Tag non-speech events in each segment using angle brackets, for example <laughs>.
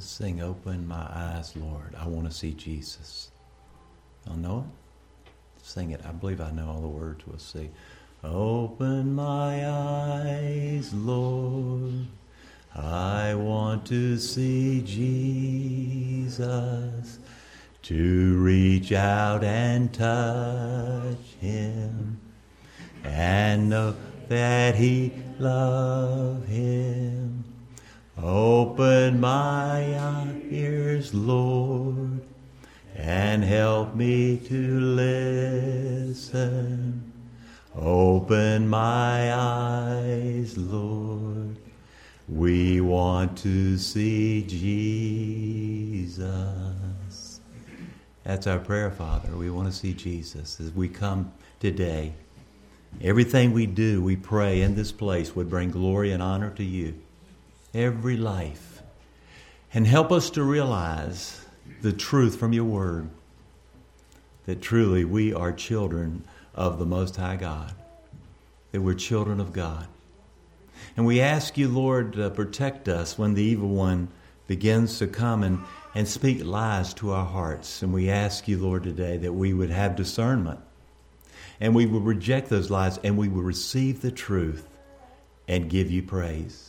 Sing, Open my eyes, Lord. I want to see Jesus. Y'all know it? Sing it. I believe I know all the words. We'll see. Open my eyes, Lord. I want to see Jesus, to reach out and touch him, and know that he love him. Open my ears, Lord, and help me to listen. Open my eyes, Lord. We want to see Jesus. That's our prayer, Father. We want to see Jesus as we come today. Everything we do, we pray in this place would bring glory and honor to you. Every life. And help us to realize the truth from your word that truly we are children of the Most High God, that we're children of God. And we ask you, Lord, to protect us when the evil one begins to come and, and speak lies to our hearts. And we ask you, Lord, today that we would have discernment and we will reject those lies and we will receive the truth and give you praise.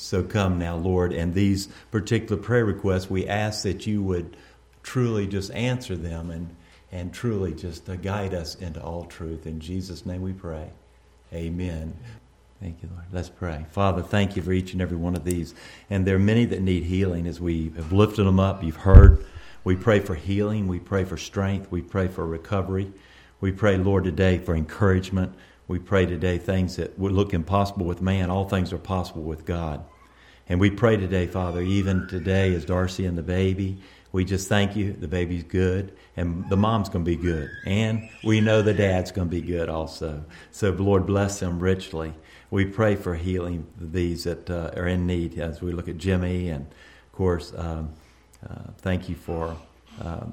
So come now, Lord, and these particular prayer requests, we ask that you would truly just answer them and, and truly just uh, guide us into all truth. In Jesus' name we pray. Amen. Thank you, Lord. Let's pray. Father, thank you for each and every one of these. And there are many that need healing as we have lifted them up. You've heard. We pray for healing. We pray for strength. We pray for recovery. We pray, Lord, today for encouragement. We pray today things that would look impossible with man, all things are possible with God. And we pray today, Father, even today as Darcy and the baby, we just thank you. The baby's good, and the mom's going to be good. And we know the dad's going to be good also. So, Lord, bless them richly. We pray for healing these that uh, are in need as we look at Jimmy. And, of course, um, uh, thank you for uh,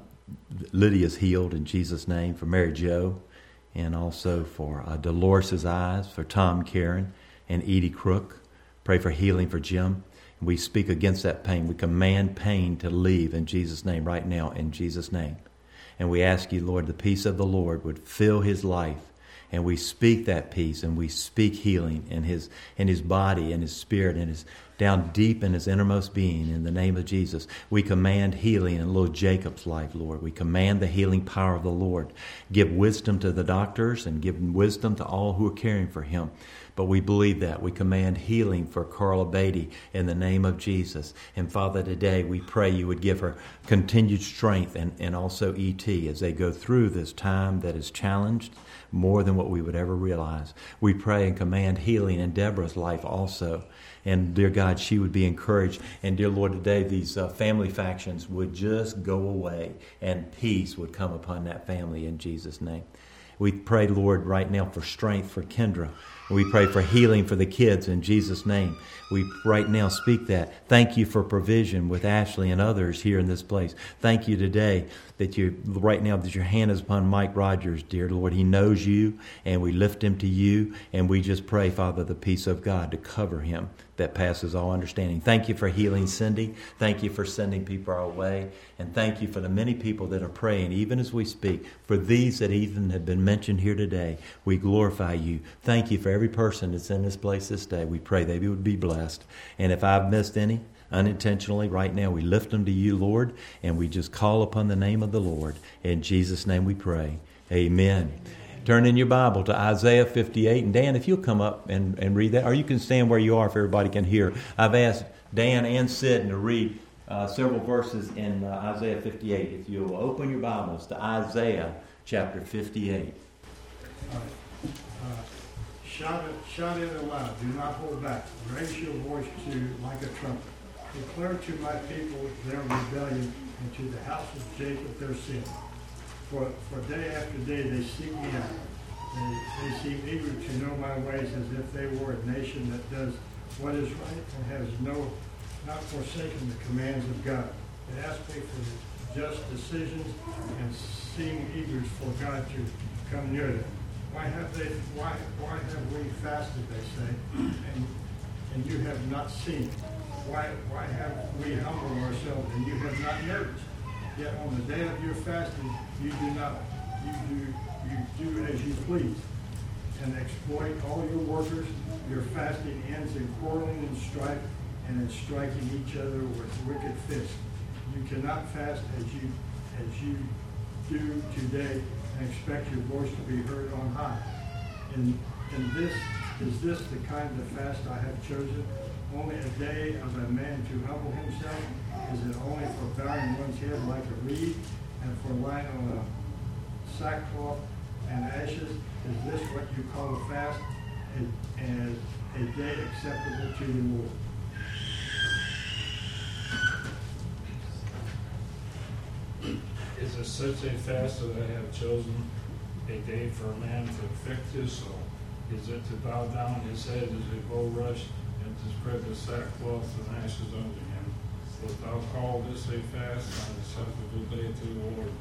Lydia's healed in Jesus' name, for Mary Jo, and also for uh, Dolores' eyes, for Tom Karen, and Edie Crook. Pray for healing for Jim. We speak against that pain. We command pain to leave in Jesus' name right now, in Jesus' name. And we ask you, Lord, the peace of the Lord would fill his life. And we speak that peace and we speak healing in his in his body and his spirit and his down deep in his innermost being in the name of Jesus. We command healing in little Jacob's life, Lord. We command the healing power of the Lord. Give wisdom to the doctors and give wisdom to all who are caring for him. But we believe that. We command healing for Carla Beatty in the name of Jesus. And Father, today we pray you would give her continued strength and, and also ET as they go through this time that is challenged more than what we would ever realize. We pray and command healing in Deborah's life also. And dear God, she would be encouraged. And dear Lord, today these uh, family factions would just go away and peace would come upon that family in Jesus' name. We pray, Lord, right now for strength for Kendra. We pray for healing for the kids in Jesus' name. We right now speak that. Thank you for provision with Ashley and others here in this place. Thank you today that you right now that your hand is upon Mike Rogers, dear Lord. He knows you, and we lift him to you, and we just pray, Father, the peace of God to cover him that passes all understanding. Thank you for healing Cindy. Thank you for sending people our way. And thank you for the many people that are praying, even as we speak, for these that even have been mentioned here today. We glorify you. Thank you for every person that's in this place this day. We pray they would be blessed. And if I've missed any, unintentionally right now. We lift them to you, Lord, and we just call upon the name of the Lord. In Jesus' name we pray. Amen. Turn in your Bible to Isaiah 58. And Dan, if you'll come up and, and read that, or you can stand where you are if everybody can hear. I've asked Dan and Sid to read uh, several verses in uh, Isaiah 58. If you'll open your Bibles to Isaiah chapter 58. Uh, shout, it, shout it aloud. Do not hold back. Raise your voice to like a trumpet. Declare to my people their rebellion and to the house of Jacob their sin. For, for day after day they seek me out. They, they seem eager to know my ways as if they were a nation that does what is right and has no not forsaken the commands of God. They ask me for just decisions and seem eager for God to come near them. Why have they why why have we fasted, they say, and and you have not seen. why, why have we humbled ourselves and you have not noticed? Yet on the day of your fasting, you do not, you do, you do as you please and exploit all your workers. Your fasting ends in quarreling and strife and in striking each other with wicked fists. You cannot fast as you as you do today and expect your voice to be heard on high. And, and this is this the kind of fast I have chosen? Only a day of a man to humble himself? Is it only for bowing one's head like a reed and for lying on a sackcloth and ashes? Is this what you call a fast? And a day acceptable to the Lord? Is such a fast that I have chosen a day for a man to affect his soul? Is it to bow down his head as a bull rush and to spread the sackcloth and ashes under him? Wilt thou call this a fast on a acceptable day to the Lord?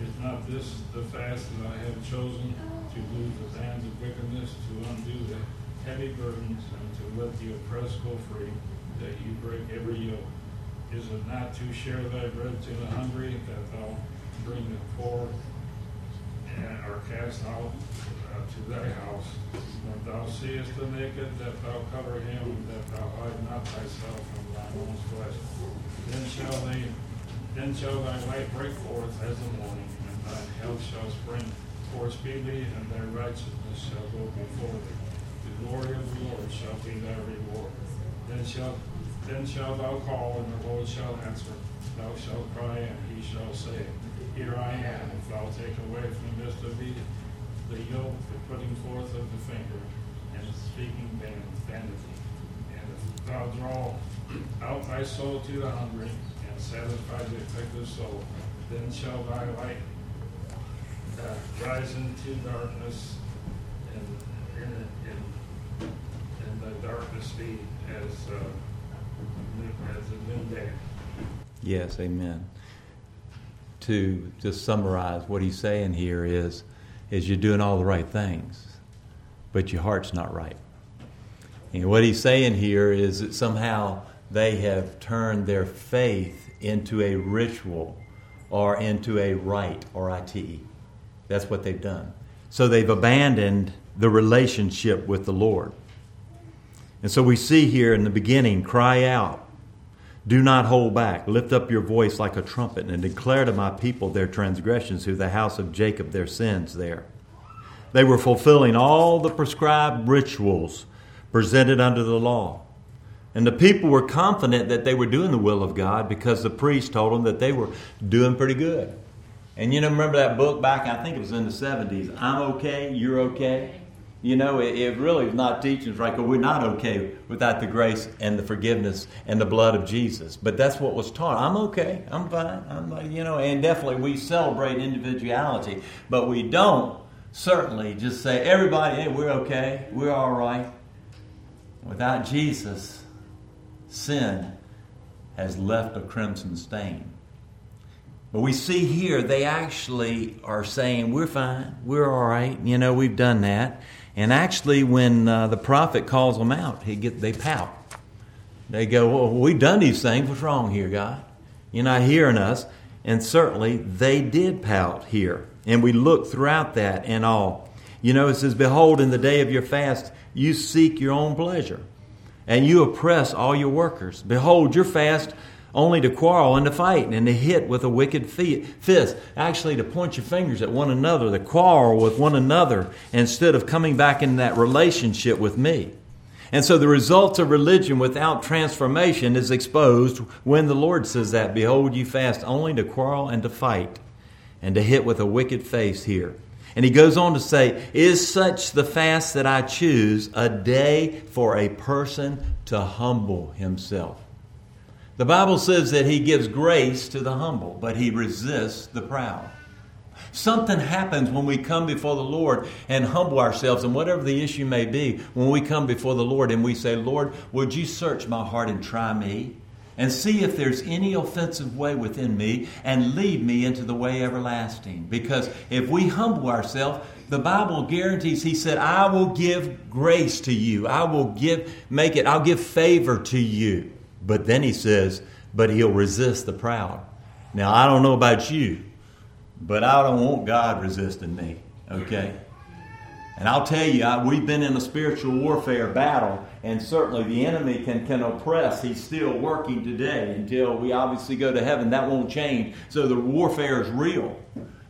Is not this the fast that I have chosen to loose the bands of wickedness, to undo the heavy burdens, and to let the oppressed go free, that you break every yoke? Is it not to share thy bread to the hungry, that thou bring the poor and are cast out uh, to thy house? When thou seest the naked, that thou cover him, that thou hide not thyself from thine own flesh. Then shall they, then shall thy light break forth as the morning, and thine health shall spring forth speedily, and thy righteousness shall go before thee. The glory of the Lord shall be thy reward. Then shall then shalt thou call, and the Lord shall answer. Thou shalt cry, and he shall say, Here I am. If thou take away from the midst of thee the yoke, the putting forth of the finger, and the speaking vanity. And if thou draw out thy soul to the hungry, and satisfy the afflicted soul, then shall thy light uh, rise into darkness, and in, the darkness be as uh, Yes, amen. To just summarize what he's saying here is, is you're doing all the right things, but your heart's not right. And what he's saying here is that somehow they have turned their faith into a ritual or into a rite, or I-T-E. That's what they've done. So they've abandoned the relationship with the Lord. And so we see here in the beginning, cry out, do not hold back. Lift up your voice like a trumpet and declare to my people their transgressions, to the house of Jacob their sins there. They were fulfilling all the prescribed rituals presented under the law. And the people were confident that they were doing the will of God because the priest told them that they were doing pretty good. And you know, remember that book back, I think it was in the 70s, I'm okay, you're okay? You know, it, it really is not teaching us right because we're not okay without the grace and the forgiveness and the blood of Jesus. But that's what was taught. I'm okay. I'm fine. I'm, like, you know, and definitely we celebrate individuality, but we don't certainly just say everybody, hey, we're okay, we're all right. Without Jesus, sin has left a crimson stain. But we see here they actually are saying, We're fine, we're all right, you know, we've done that. And actually, when uh, the prophet calls them out, he get, they pout. They go, Well, we've done these things. What's wrong here, God? You're not hearing us. And certainly, they did pout here. And we look throughout that and all. You know, it says, Behold, in the day of your fast, you seek your own pleasure, and you oppress all your workers. Behold, your fast only to quarrel and to fight and to hit with a wicked fist. Actually, to point your fingers at one another, to quarrel with one another instead of coming back in that relationship with me. And so the results of religion without transformation is exposed when the Lord says that, Behold, you fast only to quarrel and to fight and to hit with a wicked face here. And he goes on to say, Is such the fast that I choose a day for a person to humble himself? The Bible says that He gives grace to the humble, but He resists the proud. Something happens when we come before the Lord and humble ourselves, and whatever the issue may be, when we come before the Lord and we say, Lord, would you search my heart and try me? And see if there's any offensive way within me and lead me into the way everlasting. Because if we humble ourselves, the Bible guarantees, He said, I will give grace to you. I will give, make it, I'll give favor to you. But then he says, but he'll resist the proud. Now, I don't know about you, but I don't want God resisting me, okay? And I'll tell you, I, we've been in a spiritual warfare battle, and certainly the enemy can, can oppress. He's still working today until we obviously go to heaven. That won't change. So the warfare is real.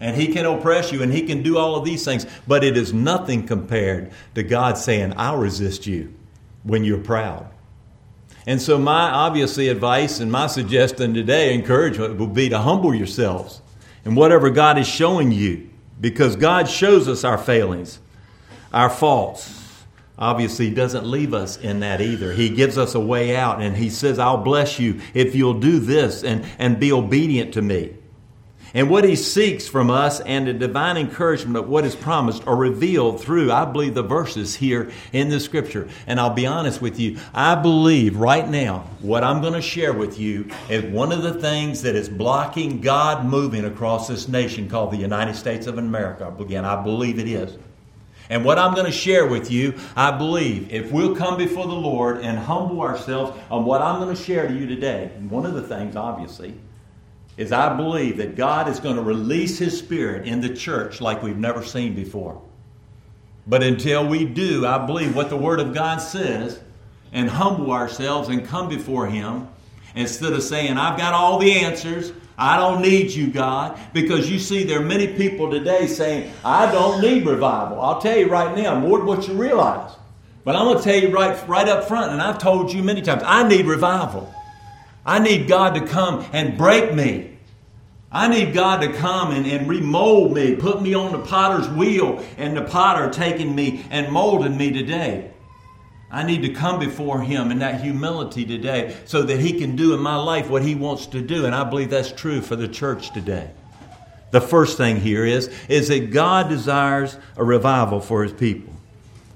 And he can oppress you, and he can do all of these things. But it is nothing compared to God saying, I'll resist you when you're proud. And so, my obviously advice and my suggestion today, encouragement, will be to humble yourselves in whatever God is showing you, because God shows us our failings our faults. Obviously, he doesn't leave us in that either. He gives us a way out and he says, I'll bless you if you'll do this and, and be obedient to me. And what he seeks from us and the divine encouragement of what is promised are revealed through, I believe, the verses here in the scripture. And I'll be honest with you, I believe right now what I'm going to share with you is one of the things that is blocking God moving across this nation called the United States of America. Again, I believe it is. And what I'm going to share with you, I believe, if we'll come before the Lord and humble ourselves on what I'm going to share to you today, one of the things, obviously, is I believe that God is going to release His Spirit in the church like we've never seen before. But until we do, I believe what the Word of God says and humble ourselves and come before Him instead of saying, I've got all the answers, I don't need you, God, because you see, there are many people today saying, I don't need revival. I'll tell you right now, more than what you realize. But I'm going to tell you right, right up front, and I've told you many times, I need revival. I need God to come and break me. I need God to come and, and remold me, put me on the potter's wheel, and the potter taking me and molding me today. I need to come before Him in that humility today so that He can do in my life what He wants to do. And I believe that's true for the church today. The first thing here is, is that God desires a revival for His people,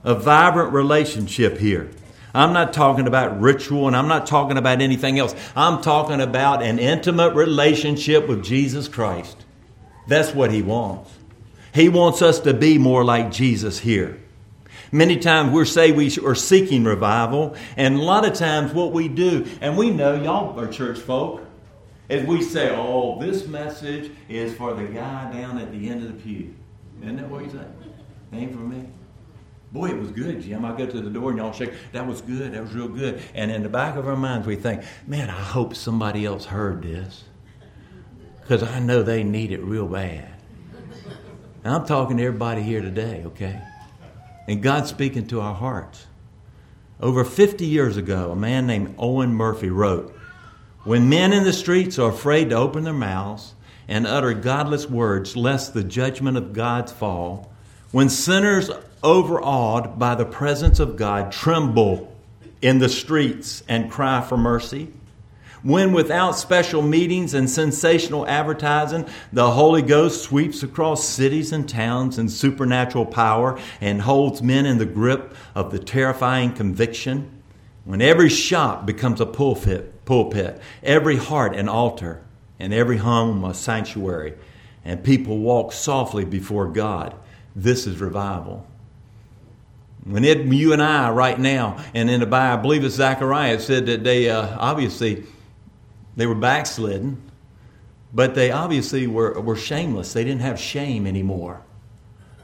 a vibrant relationship here. I'm not talking about ritual and I'm not talking about anything else. I'm talking about an intimate relationship with Jesus Christ. That's what He wants. He wants us to be more like Jesus here. Many times we say we are seeking revival, and a lot of times what we do, and we know y'all are church folk, is we say, oh, this message is for the guy down at the end of the pew. Isn't that what you say? Ain't for me. Boy, it was good, Jim. I go to the door and y'all shake. That was good. That was real good. And in the back of our minds, we think, man, I hope somebody else heard this because I know they need it real bad. And I'm talking to everybody here today, okay? and God's speaking to our hearts. Over 50 years ago, a man named Owen Murphy wrote When men in the streets are afraid to open their mouths and utter godless words lest the judgment of God fall, when sinners overawed by the presence of God tremble in the streets and cry for mercy, when without special meetings and sensational advertising, the Holy Ghost sweeps across cities and towns in supernatural power and holds men in the grip of the terrifying conviction, when every shop becomes a pulpit, pulpit every heart an altar, and every home a sanctuary, and people walk softly before God, this is revival. When it, you and I right now, and in the Bible, I believe it's Zechariah, said that they uh, obviously they were backslidden, but they obviously were, were shameless. They didn't have shame anymore.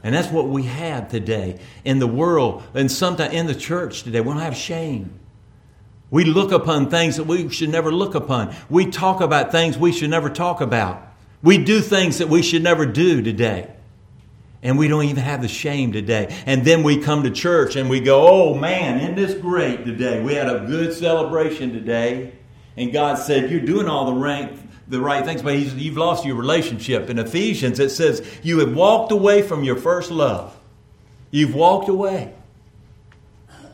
And that's what we have today in the world and sometimes in the church today. We don't have shame. We look upon things that we should never look upon. We talk about things we should never talk about. We do things that we should never do today. And we don't even have the shame today. And then we come to church and we go, oh man, isn't this great today? We had a good celebration today. And God said, You're doing all the right, the right things, but you've lost your relationship. In Ephesians, it says, You have walked away from your first love. You've walked away.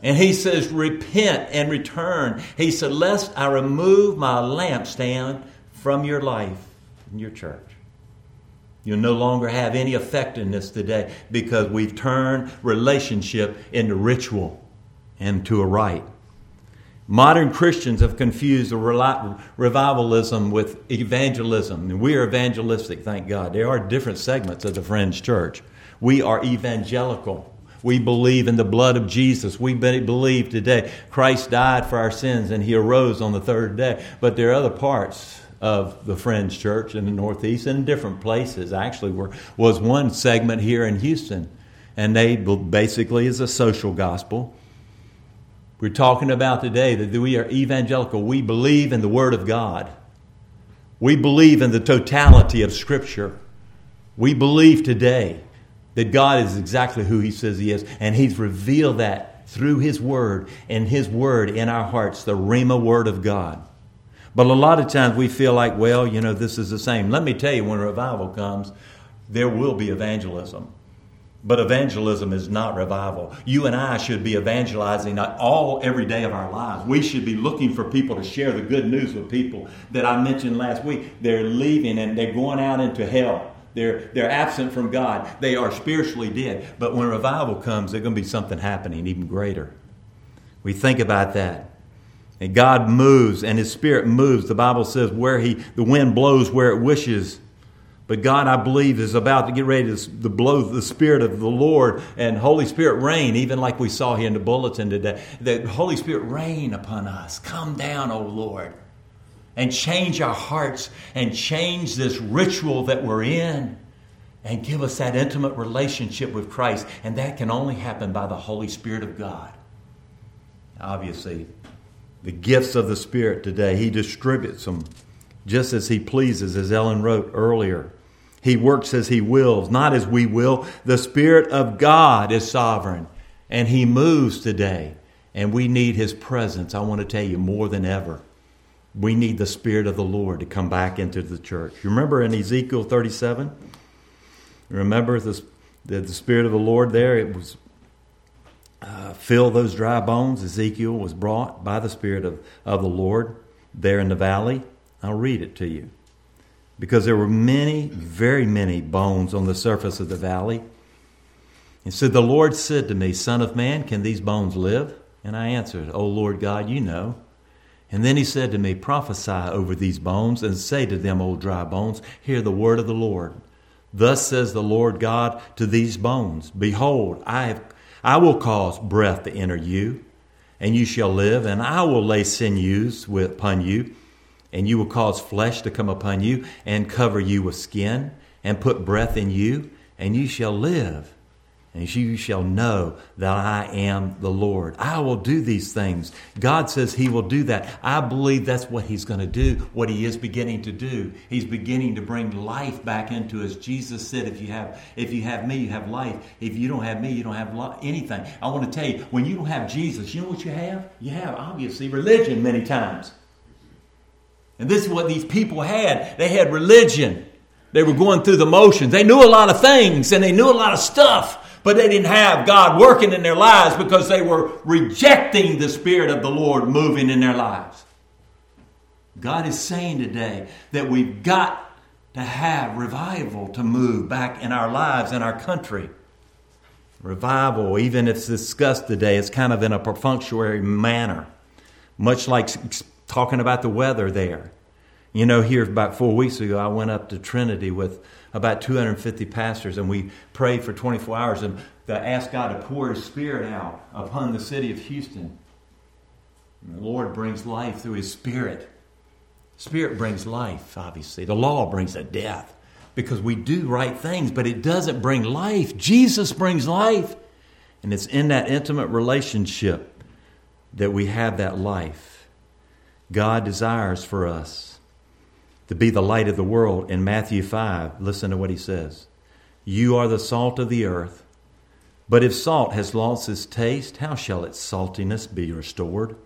And he says, Repent and return. He said, Lest I remove my lampstand from your life in your church. You'll no longer have any effectiveness today because we've turned relationship into ritual and to a rite. Modern Christians have confused revivalism with evangelism. And we are evangelistic, thank God. There are different segments of the Friends Church. We are evangelical. We believe in the blood of Jesus. We believe today Christ died for our sins and he arose on the third day. But there are other parts of the Friends Church in the Northeast and in different places. Actually, were, was one segment here in Houston, and they basically is a social gospel. We're talking about today that we are evangelical. We believe in the Word of God. We believe in the totality of Scripture. We believe today that God is exactly who He says He is, and He's revealed that through His Word, and His Word in our hearts, the Rhema Word of God. But a lot of times we feel like, well, you know, this is the same. Let me tell you, when revival comes, there will be evangelism. But evangelism is not revival. You and I should be evangelizing all every day of our lives. We should be looking for people to share the good news with people that I mentioned last week. They're leaving and they're going out into hell. They're, they're absent from God. They are spiritually dead. But when revival comes, there's going to be something happening even greater. We think about that. And God moves and his spirit moves. The Bible says where he the wind blows where it wishes. But God, I believe, is about to get ready to, to blow the Spirit of the Lord and Holy Spirit rain, even like we saw here in the bulletin today. The Holy Spirit rain upon us. Come down, O Lord, and change our hearts and change this ritual that we're in and give us that intimate relationship with Christ. And that can only happen by the Holy Spirit of God. Obviously, the gifts of the Spirit today. He distributes them just as He pleases, as Ellen wrote earlier. He works as He wills, not as we will. The Spirit of God is sovereign, and He moves today, and we need His presence. I want to tell you more than ever. We need the Spirit of the Lord to come back into the church. You remember in Ezekiel 37? Remember the, the, the Spirit of the Lord there? It was uh, fill those dry bones. Ezekiel was brought by the Spirit of, of the Lord there in the valley. I'll read it to you. Because there were many, very many bones on the surface of the valley. And so the Lord said to me, Son of man, can these bones live? And I answered, O Lord God, you know. And then he said to me, Prophesy over these bones and say to them, O dry bones, hear the word of the Lord. Thus says the Lord God to these bones Behold, I have I will cause breath to enter you, and you shall live, and I will lay sinews upon you, and you will cause flesh to come upon you, and cover you with skin, and put breath in you, and you shall live and you shall know that I am the Lord. I will do these things. God says He will do that. I believe that's what He's going to do, what He is beginning to do. He's beginning to bring life back into us. Jesus said, "If you have, if you have me, you have life. If you don't have me, you don't have anything." I want to tell you, when you don't have Jesus, you know what you have? You have obviously religion many times. And this is what these people had. They had religion. They were going through the motions. They knew a lot of things and they knew a lot of stuff but they didn't have God working in their lives because they were rejecting the Spirit of the Lord moving in their lives. God is saying today that we've got to have revival to move back in our lives, in our country. Revival, even if it's discussed today, it's kind of in a perfunctory manner, much like talking about the weather there. You know, here about four weeks ago, I went up to Trinity with about 250 pastors, and we prayed for 24 hours and asked God to pour His Spirit out upon the city of Houston. And the Lord brings life through His Spirit. Spirit brings life, obviously. The law brings a death because we do right things, but it doesn't bring life. Jesus brings life. And it's in that intimate relationship that we have that life. God desires for us to be the light of the world. In Matthew 5, listen to what he says You are the salt of the earth. But if salt has lost its taste, how shall its saltiness be restored?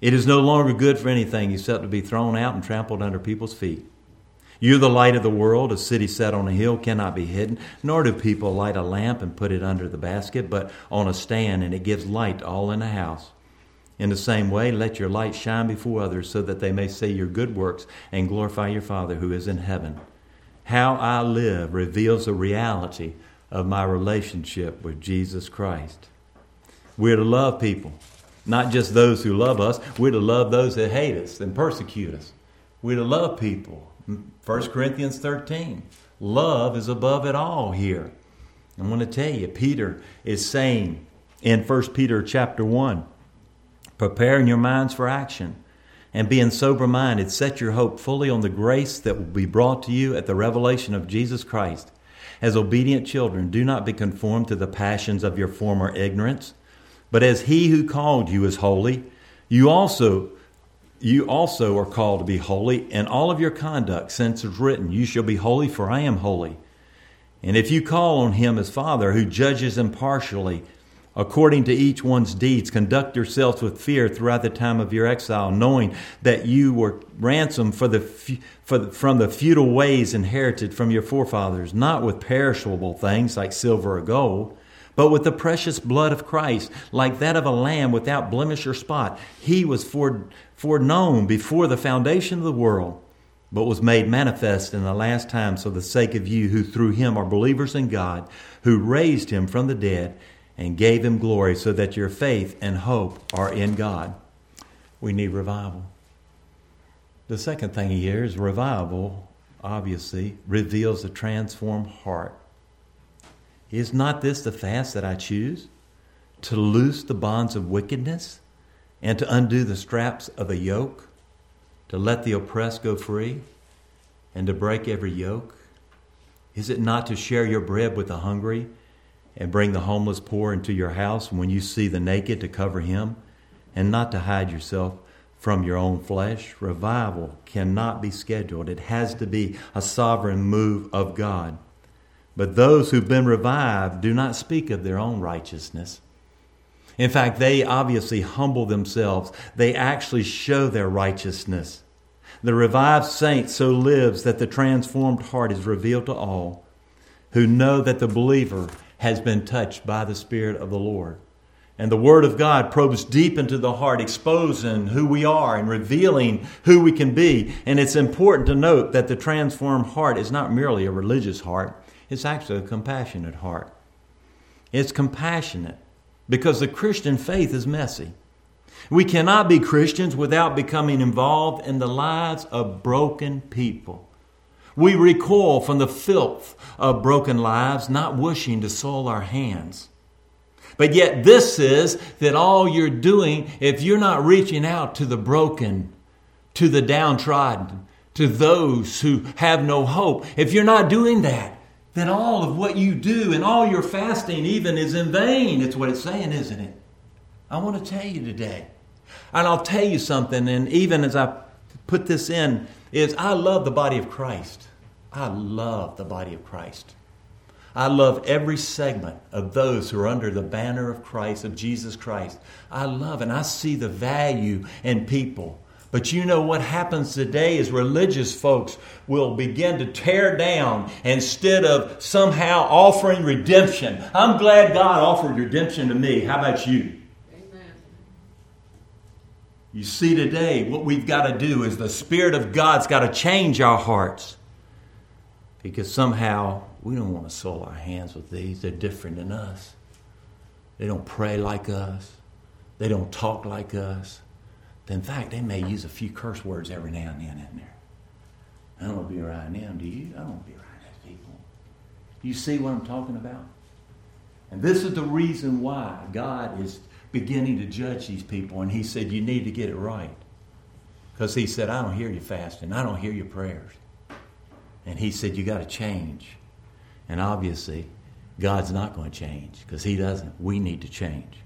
It is no longer good for anything except to be thrown out and trampled under people's feet. You're the light of the world. A city set on a hill cannot be hidden, nor do people light a lamp and put it under the basket, but on a stand, and it gives light all in the house. In the same way, let your light shine before others so that they may see your good works and glorify your Father who is in heaven. How I live reveals the reality of my relationship with Jesus Christ. We're to love people, not just those who love us, we're to love those that hate us and persecute us. We're to love people. 1 Corinthians 13. Love is above it all here. I want to tell you, Peter is saying in 1 Peter chapter 1, preparing your minds for action and being sober minded, set your hope fully on the grace that will be brought to you at the revelation of Jesus Christ. As obedient children, do not be conformed to the passions of your former ignorance, but as he who called you is holy, you also you also are called to be holy in all of your conduct, since it's written, You shall be holy, for I am holy. And if you call on him as Father, who judges impartially, according to each one's deeds, conduct yourselves with fear throughout the time of your exile, knowing that you were ransomed for the, for the, from the futile ways inherited from your forefathers, not with perishable things like silver or gold but with the precious blood of Christ, like that of a lamb without blemish or spot. He was foreknown before the foundation of the world, but was made manifest in the last times for the sake of you who through him are believers in God, who raised him from the dead and gave him glory, so that your faith and hope are in God. We need revival. The second thing here is revival, obviously, reveals a transformed heart. Is not this the fast that I choose? To loose the bonds of wickedness and to undo the straps of a yoke, to let the oppressed go free and to break every yoke? Is it not to share your bread with the hungry and bring the homeless poor into your house when you see the naked to cover him and not to hide yourself from your own flesh? Revival cannot be scheduled, it has to be a sovereign move of God. But those who've been revived do not speak of their own righteousness. In fact, they obviously humble themselves. They actually show their righteousness. The revived saint so lives that the transformed heart is revealed to all who know that the believer has been touched by the Spirit of the Lord. And the Word of God probes deep into the heart, exposing who we are and revealing who we can be. And it's important to note that the transformed heart is not merely a religious heart, it's actually a compassionate heart. It's compassionate because the Christian faith is messy. We cannot be Christians without becoming involved in the lives of broken people. We recoil from the filth of broken lives, not wishing to soil our hands. But yet, this is that all you're doing, if you're not reaching out to the broken, to the downtrodden, to those who have no hope, if you're not doing that, then all of what you do and all your fasting even is in vain. It's what it's saying, isn't it? I want to tell you today. And I'll tell you something, and even as I put this in, is I love the body of Christ. I love the body of Christ. I love every segment of those who are under the banner of Christ, of Jesus Christ. I love and I see the value in people but you know what happens today is religious folks will begin to tear down instead of somehow offering redemption. I'm glad God offered redemption to me. How about you? You see, today, what we've got to do is the Spirit of God's got to change our hearts. Because somehow we don't want to soil our hands with these. They're different than us. They don't pray like us, they don't talk like us. In fact, they may use a few curse words every now and then in there. I don't want to be around them, do you? I don't want to be around those people. You see what I'm talking about? And this is the reason why God is beginning to judge these people. And He said, You need to get it right. Because He said, I don't hear you fasting, I don't hear your prayers. And He said, You got to change. And obviously, God's not going to change because He doesn't. We need to change.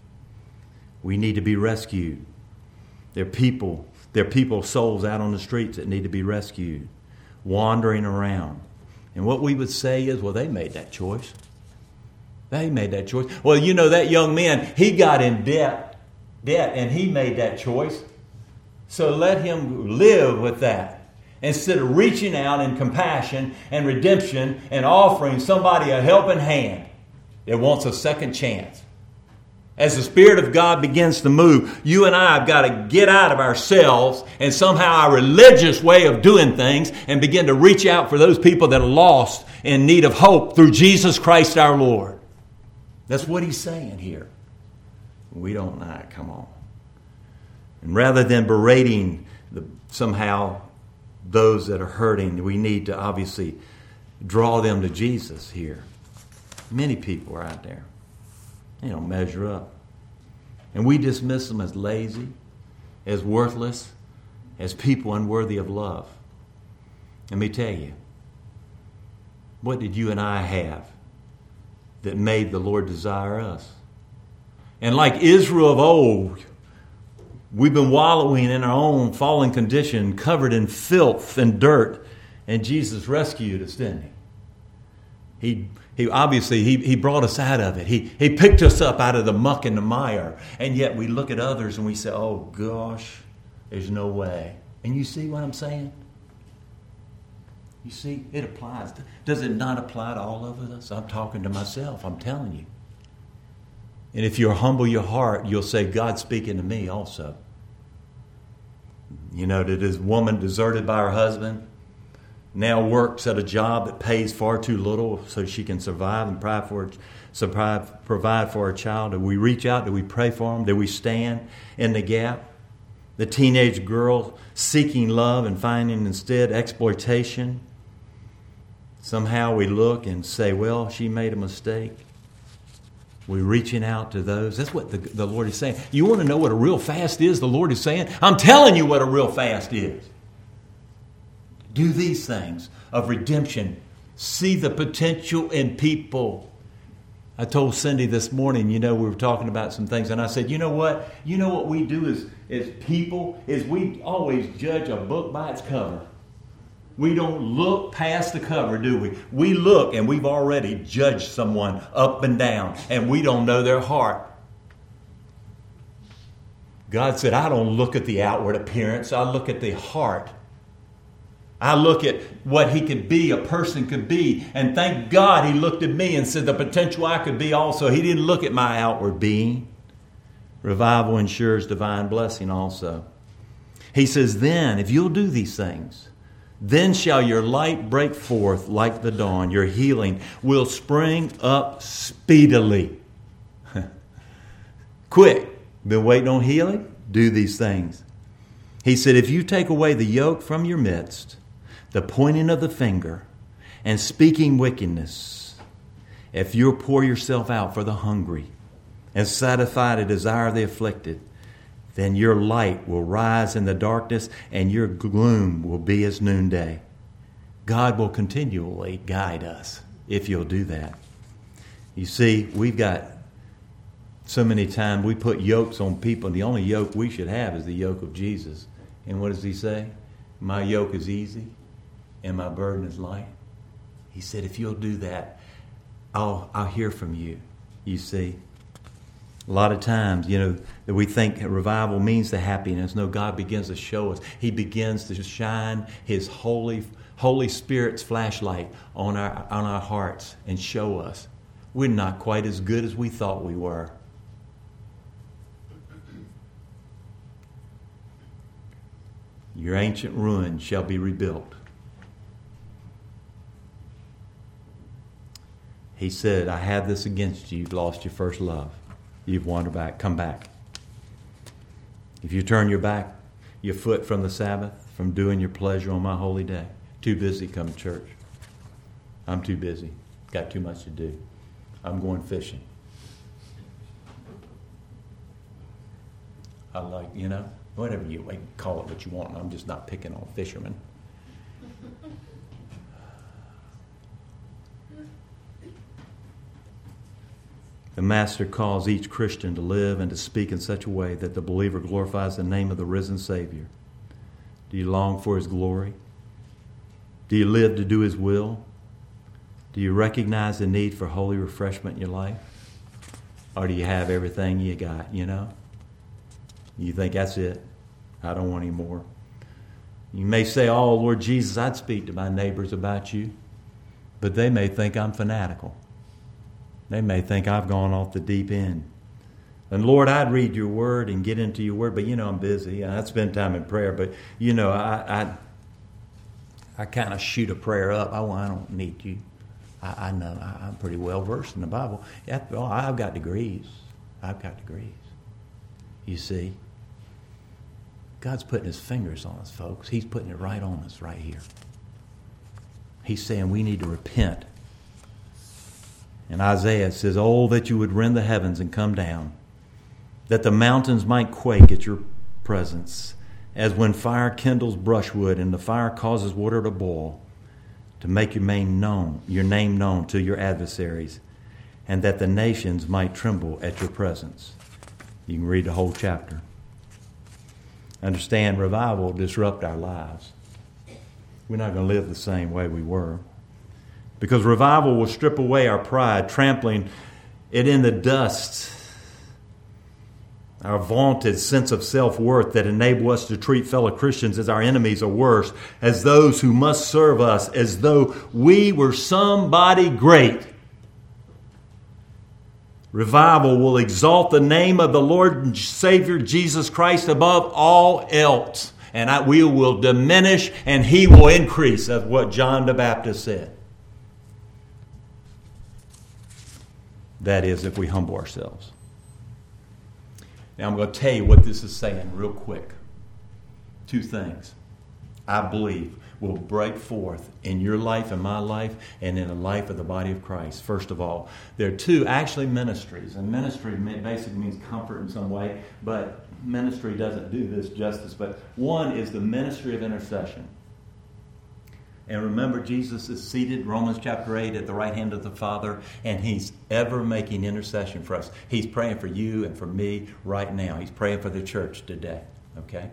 We need to be rescued. There are people, there are people, souls out on the streets that need to be rescued, wandering around. And what we would say is, well, they made that choice. They made that choice. Well, you know, that young man, he got in debt, debt, and he made that choice. So let him live with that. Instead of reaching out in compassion and redemption and offering somebody a helping hand that wants a second chance as the Spirit of God begins to move, you and I have got to get out of ourselves and somehow our religious way of doing things and begin to reach out for those people that are lost in need of hope through Jesus Christ our Lord. That's what he's saying here. We don't know. Come on. And rather than berating the, somehow those that are hurting, we need to obviously draw them to Jesus here. Many people are out there. They don't measure up. And we dismiss them as lazy, as worthless, as people unworthy of love. Let me tell you, what did you and I have that made the Lord desire us? And like Israel of old, we've been wallowing in our own fallen condition, covered in filth and dirt, and Jesus rescued us, didn't he? He, he obviously he, he brought us out of it. He, he picked us up out of the muck and the mire. And yet we look at others and we say, oh gosh, there's no way. And you see what I'm saying? You see, it applies. Does it not apply to all of us? I'm talking to myself, I'm telling you. And if you humble your heart, you'll say, God's speaking to me also. You know, that this woman deserted by her husband now works at a job that pays far too little so she can survive and provide for, survive, provide for her child. Do we reach out? Do we pray for them? Do we stand in the gap? The teenage girl seeking love and finding instead exploitation. Somehow we look and say, well, she made a mistake. We're reaching out to those. That's what the, the Lord is saying. You want to know what a real fast is? The Lord is saying, I'm telling you what a real fast is. Do these things of redemption. See the potential in people. I told Cindy this morning, you know, we were talking about some things, and I said, you know what? You know what we do as, as people is we always judge a book by its cover. We don't look past the cover, do we? We look and we've already judged someone up and down, and we don't know their heart. God said, I don't look at the outward appearance, I look at the heart. I look at what he could be, a person could be, and thank God he looked at me and said the potential I could be also. He didn't look at my outward being. Revival ensures divine blessing also. He says, then, if you'll do these things, then shall your light break forth like the dawn. Your healing will spring up speedily. <laughs> Quick. Been waiting on healing? Do these things. He said, If you take away the yoke from your midst, the pointing of the finger, and speaking wickedness, if you pour yourself out for the hungry and satisfy the desire of the afflicted, then your light will rise in the darkness and your gloom will be as noonday. God will continually guide us if you'll do that. You see, we've got so many times we put yokes on people, and the only yoke we should have is the yoke of Jesus. And what does he say? My yoke is easy and my burden is light. He said, if you'll do that, I'll, I'll hear from you. You see? A lot of times, you know, that we think revival means the happiness. No, God begins to show us. He begins to shine His Holy, Holy Spirit's flashlight on our, on our hearts and show us we're not quite as good as we thought we were. Your ancient ruins shall be rebuilt. He said, I have this against you. You've lost your first love. You've wandered back. Come back. If you turn your back, your foot from the Sabbath, from doing your pleasure on my holy day, too busy come to church. I'm too busy. Got too much to do. I'm going fishing. I like, you know, whatever you call it what you want. I'm just not picking on fishermen. The Master calls each Christian to live and to speak in such a way that the believer glorifies the name of the risen Savior. Do you long for His glory? Do you live to do His will? Do you recognize the need for holy refreshment in your life? Or do you have everything you got, you know? You think that's it? I don't want any more. You may say, Oh, Lord Jesus, I'd speak to my neighbors about you, but they may think I'm fanatical. They may think I've gone off the deep end. And Lord, I'd read your word and get into your word, but you know I'm busy. I'd spend time in prayer, but you know I I, I kind of shoot a prayer up. Oh, I don't need you. I, I know I, am pretty well versed in the Bible. After all, I've got degrees. I've got degrees. You see, God's putting His fingers on us, folks. He's putting it right on us right here. He's saying we need to repent And Isaiah says, Oh, that you would rend the heavens and come down, that the mountains might quake at your presence, as when fire kindles brushwood and the fire causes water to boil, to make your name known, your name known to your adversaries, and that the nations might tremble at your presence. You can read the whole chapter. Understand, revival disrupt our lives. We're not going to live the same way we were. Because revival will strip away our pride, trampling it in the dust. Our vaunted sense of self worth that enable us to treat fellow Christians as our enemies or worse, as those who must serve us, as though we were somebody great. Revival will exalt the name of the Lord and Savior Jesus Christ above all else. And I, we will diminish and he will increase, of what John the Baptist said. That is, if we humble ourselves. Now, I'm going to tell you what this is saying real quick. Two things. I believe will break forth in your life in my life and in the life of the body of Christ. First of all, there are two actually ministries, and ministry basically means comfort in some way, but ministry doesn't do this justice. But one is the ministry of intercession. And remember, Jesus is seated, Romans chapter 8, at the right hand of the Father, and He's ever making intercession for us. He's praying for you and for me right now. He's praying for the church today. Okay?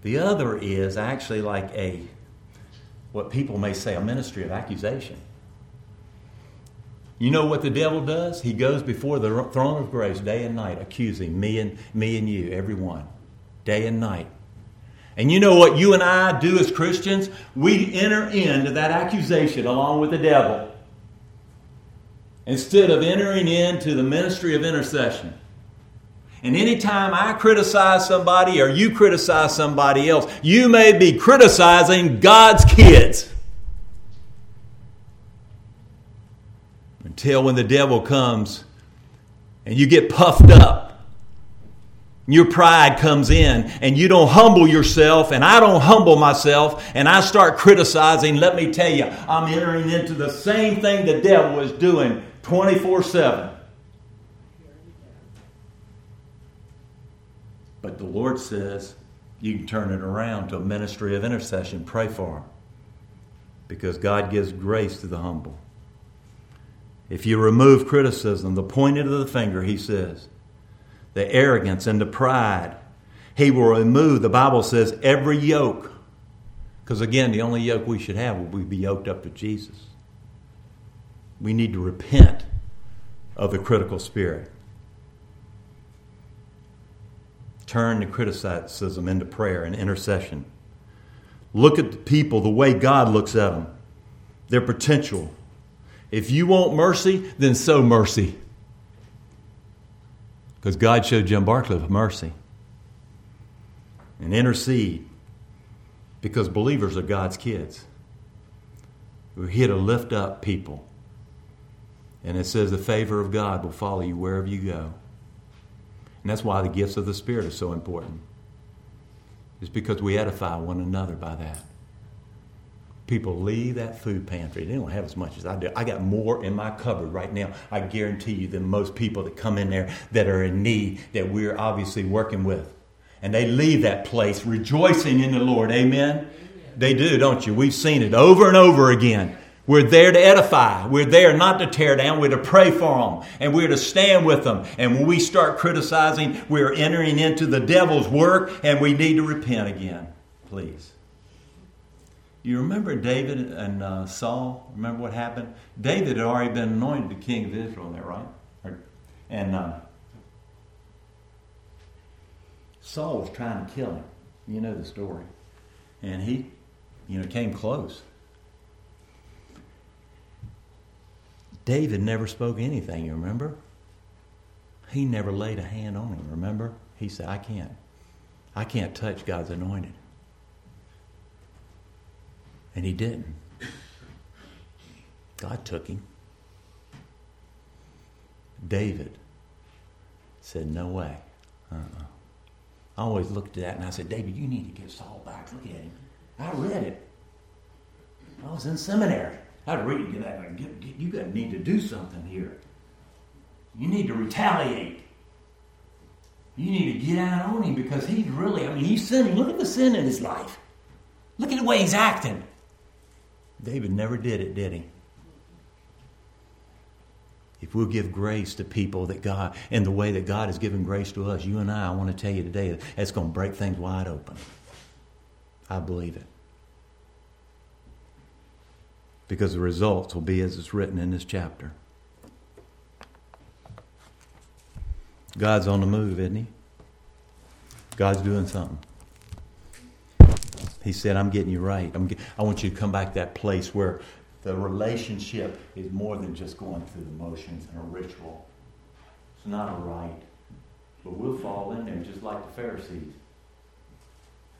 The other is actually like a, what people may say, a ministry of accusation. You know what the devil does? He goes before the throne of grace day and night, accusing me and me and you, everyone, day and night. And you know what you and I do as Christians? We enter into that accusation along with the devil instead of entering into the ministry of intercession. And anytime I criticize somebody or you criticize somebody else, you may be criticizing God's kids. Until when the devil comes and you get puffed up your pride comes in and you don't humble yourself and I don't humble myself and I start criticizing, let me tell you, I'm entering into the same thing the devil is doing 24 7. But the Lord says you can turn it around to a ministry of intercession. Pray for them. Because God gives grace to the humble. If you remove criticism, the pointing of the finger, he says, the arrogance and the pride. He will remove, the Bible says, every yoke. Because again, the only yoke we should have will be yoked up to Jesus. We need to repent of the critical spirit. Turn the criticism into prayer and intercession. Look at the people the way God looks at them, their potential. If you want mercy, then sow mercy. Because God showed Jim Barcliffe mercy. And intercede. Because believers are God's kids. We're here to lift up people. And it says the favor of God will follow you wherever you go. And that's why the gifts of the Spirit are so important. It's because we edify one another by that people leave that food pantry. They don't have as much as I do. I got more in my cupboard right now, I guarantee you, than most people that come in there that are in need that we're obviously working with. And they leave that place rejoicing in the Lord. Amen? Amen? They do, don't you? We've seen it over and over again. We're there to edify. We're there not to tear down. We're to pray for them. And we're to stand with them. And when we start criticizing, we're entering into the devil's work and we need to repent again. Please. You remember David and uh, Saul? Remember what happened? David had already been anointed the king of Israel, there, right? And uh, Saul was trying to kill him. You know the story. And he, you know, came close. David never spoke anything, you remember? He never laid a hand on him, remember? He said, I can't. I can't touch God's anointed. And he didn't. God took him. David said, No way. Uh-uh. I always looked at that and I said, David, you need to get Saul back. Look at him. I read it. I was in seminary. I was reading that. Like, get, get, you got need to do something here. You need to retaliate. You need to get out on him because he's really, I mean, he's sinning. Look at the sin in his life. Look at the way he's acting. David never did it, did he? If we'll give grace to people that God, in the way that God has given grace to us, you and I, I want to tell you today that it's going to break things wide open. I believe it. Because the results will be as it's written in this chapter. God's on the move, isn't he? God's doing something. He said, I'm getting you right. Get, i want you to come back to that place where the relationship is more than just going through the motions and a ritual. It's not a rite. But we'll fall in there just like the Pharisees.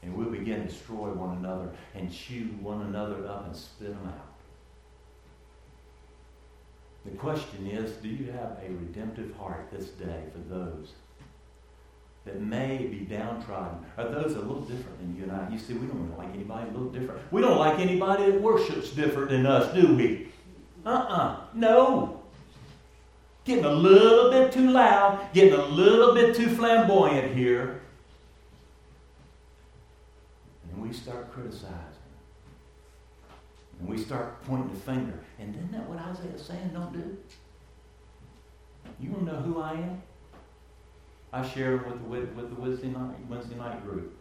And we'll begin to destroy one another and chew one another up and spit them out. The question is do you have a redemptive heart this day for those that may be downtrodden? Are those a little different than you and I? You see, we don't really like anybody a little different. We don't like anybody that worships different than us, do we? Uh uh-uh. uh No. Getting a little bit too loud, getting a little bit too flamboyant here. And we start criticizing. And we start pointing the finger. And isn't that what Isaiah is saying don't do? You want to know who I am? I share with the, with the Wednesday night, Wednesday night group.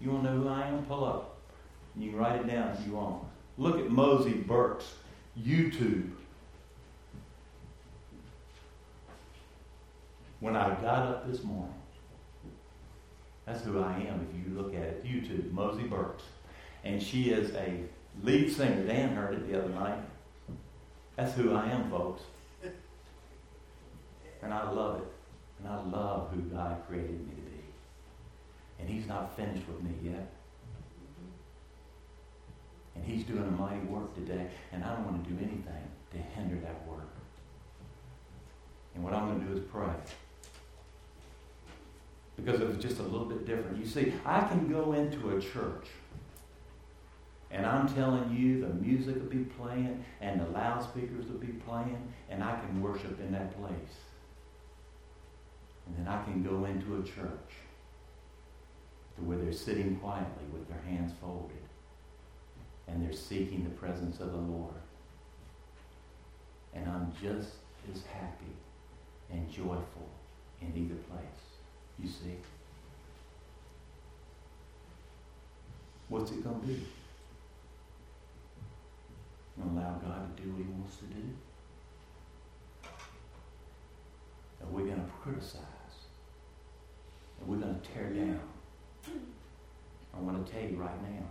You want to know who I am? Pull up. You can write it down if you want. Look at Mosie Burks' YouTube. When I got up this morning, that's who I am if you look at it. YouTube, Mosie Burks. And she is a lead singer. Dan heard it the other night. That's who I am, folks. And I love it. And I love who God created me to be. And He's not finished with me yet. And He's doing a mighty work today. And I don't want to do anything to hinder that work. And what I'm going to do is pray. Because it was just a little bit different. You see, I can go into a church and I'm telling you, the music will be playing and the loudspeakers will be playing, and I can worship in that place. And then I can go into a church to where they're sitting quietly with their hands folded and they're seeking the presence of the Lord. And I'm just as happy and joyful in either place. You see? What's it going to be? allow God to do what He wants to do? Are we going to criticize? And we're going to tear down? I want to tell you right now.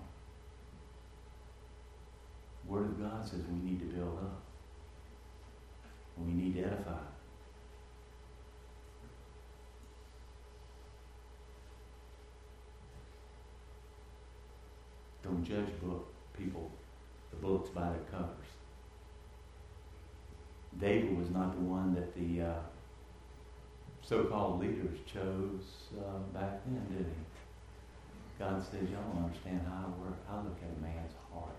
Word of God says we need to build up. We need to edify. Don't judge book people the books by their covers. David was not the one that the uh, so-called leaders chose uh, back then, didn't he? God says, y'all don't understand how I work. I look at a man's heart.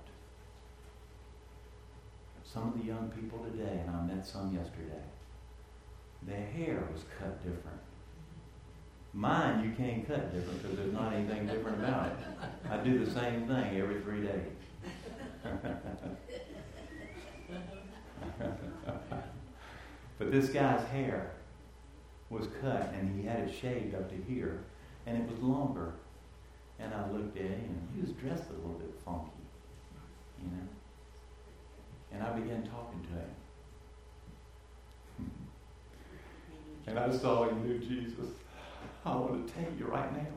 Some of the young people today, and I met some yesterday, their hair was cut different. Mine, you can't cut different because there's not anything different about it. I do the same thing every three days. <laughs> but this guy's hair was cut and he had it shaved up to here and it was longer. And I looked at him and he was dressed a little bit funky, you know. And I began talking to him. <laughs> and I saw he knew Jesus. I want to tell you right now.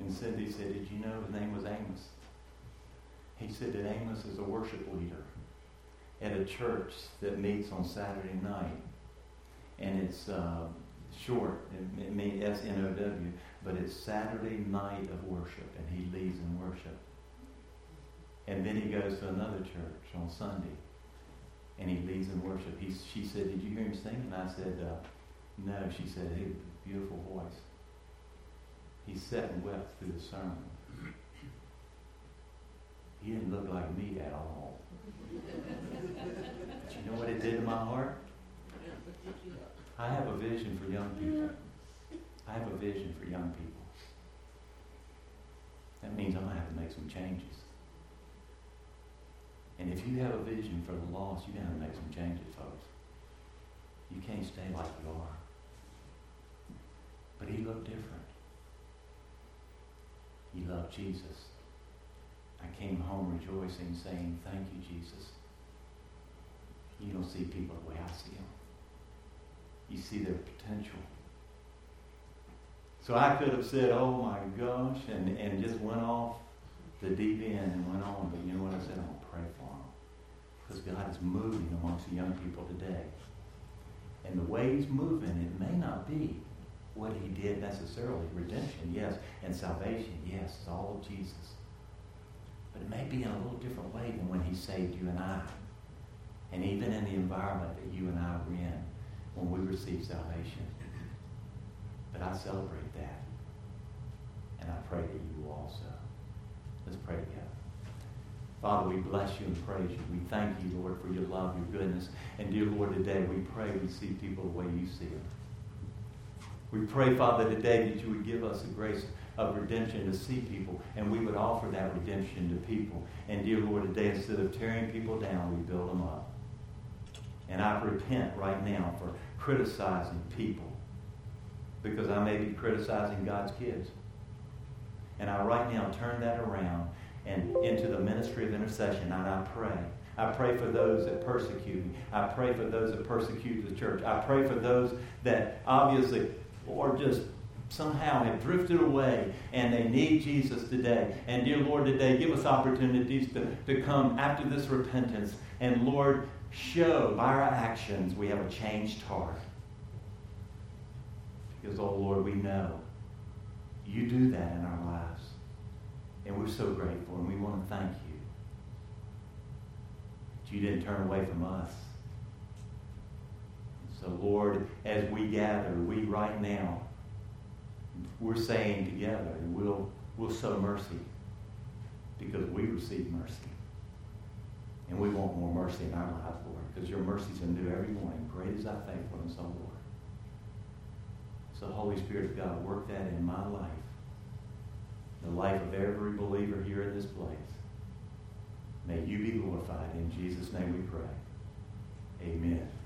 And Cindy said, Did you know his name was Amos? He said that Amos is a worship leader at a church that meets on Saturday night. And it's uh, short, it, it means S-N-O-W, but it's Saturday night of worship, and he leads in worship. And then he goes to another church on Sunday, and he leads in worship. He, she said, did you hear him sing? And I said, uh, no. She said, he beautiful voice. He sat and wept through the sermon. He didn't look like me at all. But you know what it did to my heart? I have a vision for young people. I have a vision for young people. That means I'm going to have to make some changes. And if you have a vision for the lost, to have to make some changes, folks. You can't stay like you are. But he looked different. He loved Jesus. I came home rejoicing, saying, Thank you, Jesus. You don't see people the way I see them. You see their potential. So I could have said, oh my gosh, and, and just went off the deep end and went on. But you know what I said? I'm going to pray for them. Because God is moving amongst the young people today. And the way He's moving, it may not be what He did necessarily. Redemption, yes. And salvation, yes. It's all of Jesus. But it may be in a little different way than when He saved you and I. And even in the environment that you and I were in when we receive salvation. But I celebrate that. And I pray that you will also. Let's pray together. Father, we bless you and praise you. We thank you, Lord, for your love, your goodness. And dear Lord, today we pray we see people the way you see them. We pray, Father, today that you would give us the grace of redemption to see people, and we would offer that redemption to people. And dear Lord, today instead of tearing people down, we build them up. And I repent right now for criticizing people because I may be criticizing God's kids. And I right now turn that around and into the ministry of intercession, and I pray. I pray for those that persecute me. I pray for those that persecute the church. I pray for those that obviously or just somehow have drifted away and they need Jesus today. And dear Lord, today give us opportunities to, to come after this repentance. And Lord, show by our actions we have a changed heart. Because, oh Lord, we know you do that in our lives. And we're so grateful and we want to thank you. That you didn't turn away from us. So, Lord, as we gather, we right now, we're saying together, we'll, we'll sow mercy because we receive mercy. And we want more mercy in our lives, Lord, because your mercies are new every morning. Great is thy faithfulness, O Lord. So, Holy Spirit of God, work that in my life, the life of every believer here in this place. May you be glorified. In Jesus' name we pray. Amen.